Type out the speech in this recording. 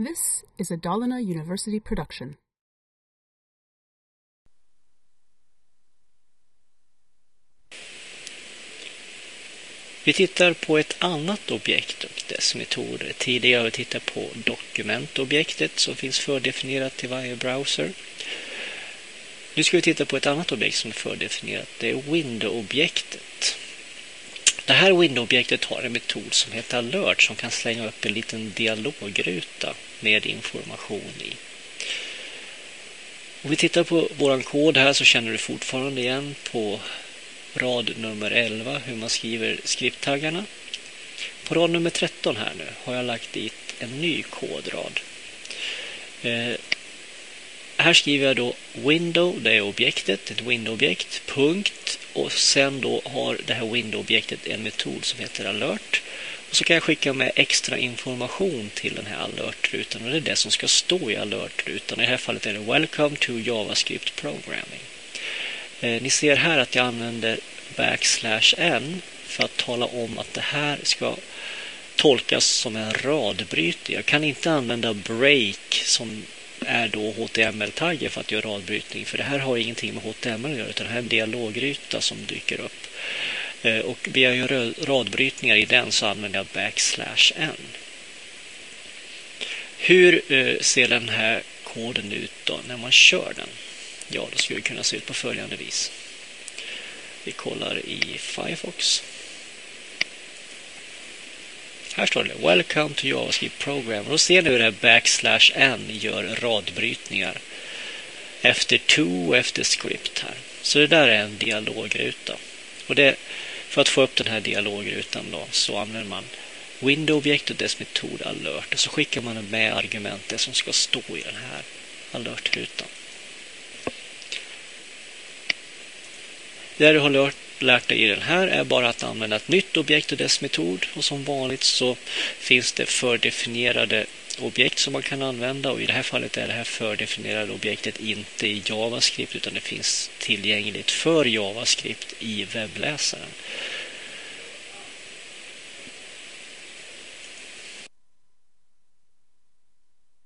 This is a Dalarna University production. Vi tittar på ett annat objekt och dess metoder. Tidigare har vi tittat på dokumentobjektet som finns fördefinierat till varje browser. Nu ska vi titta på ett annat objekt som är fördefinierat. Det är window-objektet. Det här window-objektet har en metod som heter alert som kan slänga upp en liten dialogruta med information i. Om vi tittar på vår kod här så känner du fortfarande igen på rad nummer 11 hur man skriver skripttaggarna. På rad nummer 13 här nu har jag lagt dit en ny kodrad. Eh, här skriver jag då window, det är objektet, ett window-objekt, punkt och sen då har det här window-objektet en metod som heter alert. Och så kan jag skicka med extra information till den här alert-rutan och det är det som ska stå i alert-rutan. I det här fallet är det Welcome to JavaScript Programming. Eh, ni ser här att jag använder backslash n för att tala om att det här ska tolkas som en radbrytning. Jag kan inte använda break som är då HTML-taggar för att göra radbrytning. För det här har ingenting med HTML att göra utan det här är en dialogruta som dyker upp. Eh, och vill jag göra radbrytningar i den så använder jag backslash n. Hur eh, ser den här koden ut då när man kör den? Ja, då skulle det kunna se ut på följande vis. Vi kollar i Firefox. Här står det Welcome to JavaScript Program. Och då ser ni hur det här backslash n gör radbrytningar efter to och efter script här. Så det där är en dialogruta. Och det, för att få upp den här dialogrutan då, så använder man window-objekt och dess metod alert. Och så skickar man med argumentet som ska stå i den här alert-rutan. Där du har lärt dig i den här är bara att använda ett nytt objekt och dess metod. Och som vanligt så finns det fördefinierade objekt som man kan använda och i det här fallet är det här fördefinierade objektet inte i JavaScript utan det finns tillgängligt för JavaScript i webbläsaren.